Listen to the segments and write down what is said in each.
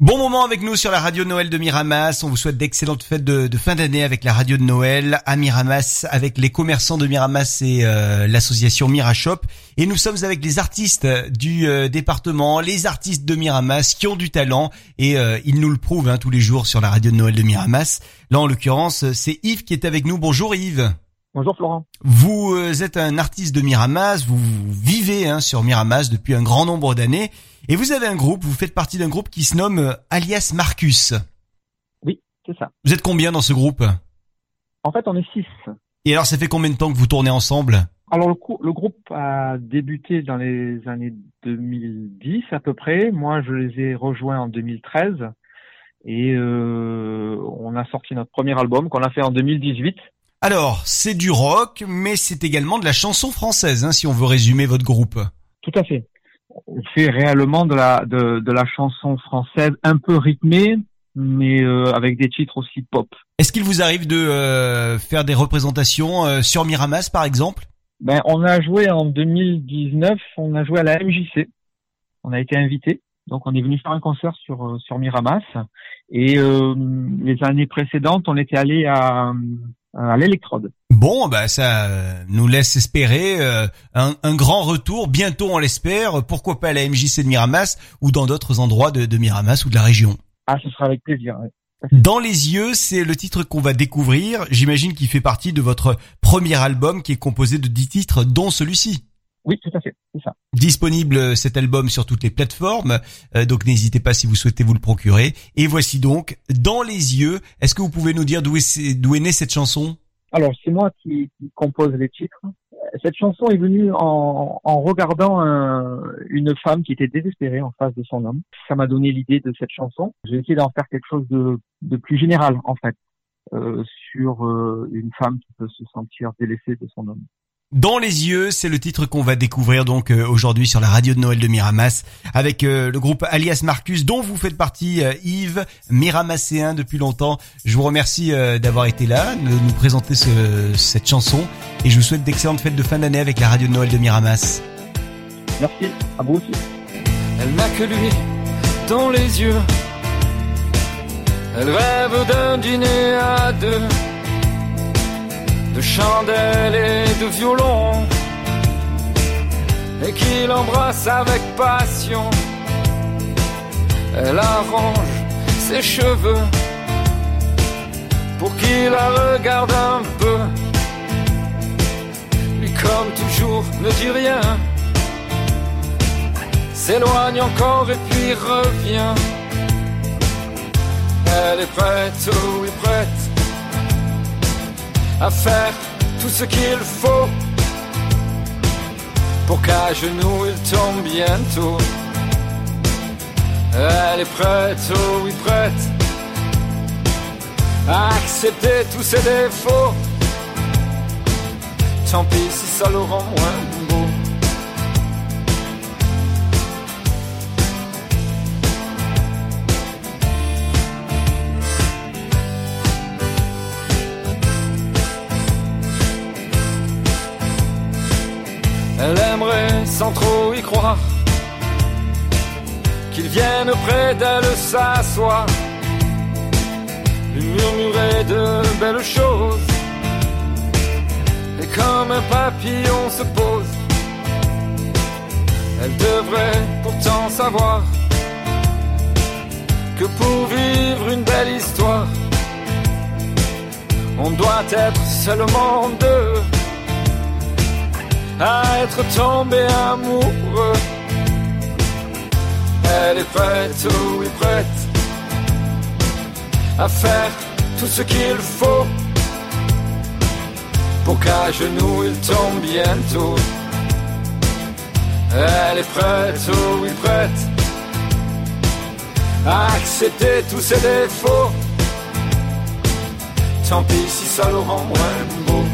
Bon moment avec nous sur la radio de Noël de Miramas. On vous souhaite d'excellentes fêtes de, fin d'année avec la radio de Noël à Miramas, avec les commerçants de Miramas et euh, l'association Mirashop. Et nous sommes avec les artistes du euh, département, les artistes de Miramas qui ont du talent et euh, ils nous le prouvent hein, tous les jours sur la radio de Noël de Miramas. Là, en l'occurrence, c'est Yves qui est avec nous. Bonjour Yves. Bonjour Florent. Vous êtes un artiste de Miramas, vous vivez hein, sur Miramas depuis un grand nombre d'années. Et vous avez un groupe, vous faites partie d'un groupe qui se nomme euh, Alias Marcus. Oui, c'est ça. Vous êtes combien dans ce groupe? En fait, on est six. Et alors, ça fait combien de temps que vous tournez ensemble? Alors, le, groupe a débuté dans les années 2010 à peu près. Moi, je les ai rejoints en 2013. Et euh, on a sorti notre premier album qu'on a fait en 2018. Alors, c'est du rock, mais c'est également de la chanson française, hein, si on veut résumer votre groupe. Tout à fait fait réellement de la de, de la chanson française un peu rythmée, mais euh, avec des titres aussi pop. Est-ce qu'il vous arrive de euh, faire des représentations euh, sur Miramas, par exemple? Ben, on a joué en 2019, on a joué à la MJC. On a été invité, donc on est venu faire un concert sur sur Miramas. Et les années précédentes, on était allé à à l'électrode. Bon, bah ça euh, nous laisse espérer euh, un, un, grand retour bientôt, on l'espère. Pourquoi pas à la MJC de Miramas ou dans d'autres endroits de, de, Miramas ou de la région. Ah, ce sera avec plaisir. Dans les yeux, c'est le titre qu'on va découvrir. J'imagine qu'il fait partie de votre premier album qui est composé de dix titres, dont celui-ci. Oui, tout à fait, c'est ça. Disponible euh, cet album sur toutes les plateformes, donc n'hésitez pas si vous souhaitez vous le procurer. Et voici donc Dans les yeux. Est-ce que vous pouvez nous dire d'où est, d'où est née cette chanson? Alors, c'est moi qui, compose les titres. Cette chanson est venue en, regardant une femme qui était désespérée en face de son homme. Ça m'a donné l'idée de cette chanson. J'ai essayé d'en faire quelque chose de, plus général, en fait, euh, sur euh, une femme qui peut se sentir délaissée de son homme. Dans les yeux, c'est le titre qu'on va découvrir donc euh, aujourd'hui sur la radio de Noël de Miramas avec euh, le groupe Alias Marcus dont vous faites partie euh, Yves, Miramasséen depuis longtemps. Je vous remercie d'avoir été là, de nous présenter cette chanson et je vous souhaite d'excellentes fêtes de fin d'année avec la radio de Noël de Miramas. Merci, à vous aussi. Elle n'a que lui dans les yeux. Elle rêve d'un dîner à deux de chandelles et de violons, et qu'il embrasse avec passion. Elle arrange ses cheveux pour qu'il la regarde un peu. Lui, comme toujours, ne dit rien, s'éloigne encore et puis revient. Elle est prête, oui prête à faire tout ce qu'il faut pour qu'à genoux il tombe bientôt. Elle est prête, oh oui prête, à accepter tous ses défauts. Tant pis si ça le rend moins Elle aimerait sans trop y croire qu'il vienne près d'elle s'asseoir, lui murmurer de belles choses. Et comme un papillon se pose, elle devrait pourtant savoir que pour vivre une belle histoire, on doit être seulement deux à être tombé amoureux. Elle est prête, oui prête, à faire tout ce qu'il faut pour qu'à genoux il tombe bientôt. Elle est prête, oui prête, à accepter tous ses défauts. Tant pis si ça le rend moins beau.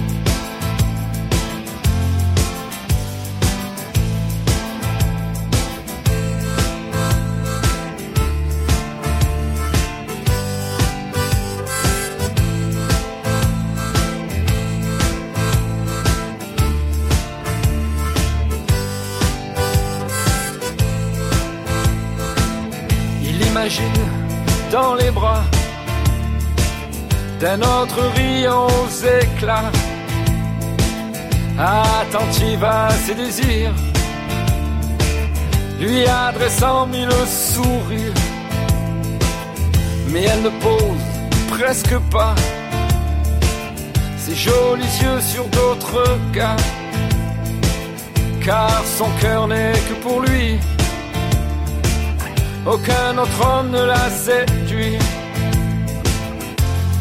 dans les bras d'un autre riant aux éclats, attentive à ses désirs, lui adressant mille sourires, mais elle ne pose presque pas ses jolis yeux sur d'autres gars, car son cœur n'est que pour lui. Aucun autre homme ne la séduit.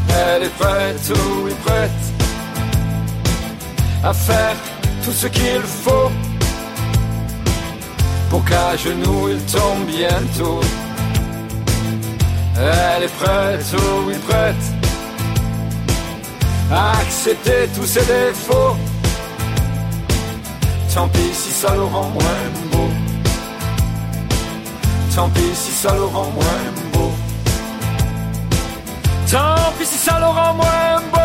Elle est prête, oui prête, à faire tout ce qu'il faut pour qu'à genoux il tombe bientôt. Elle est prête, oui prête, à accepter tous ses défauts. Tant pis si ça le rend moins beau. Tant pis si ça le rend moins beau. Tant pis si ça le rend moins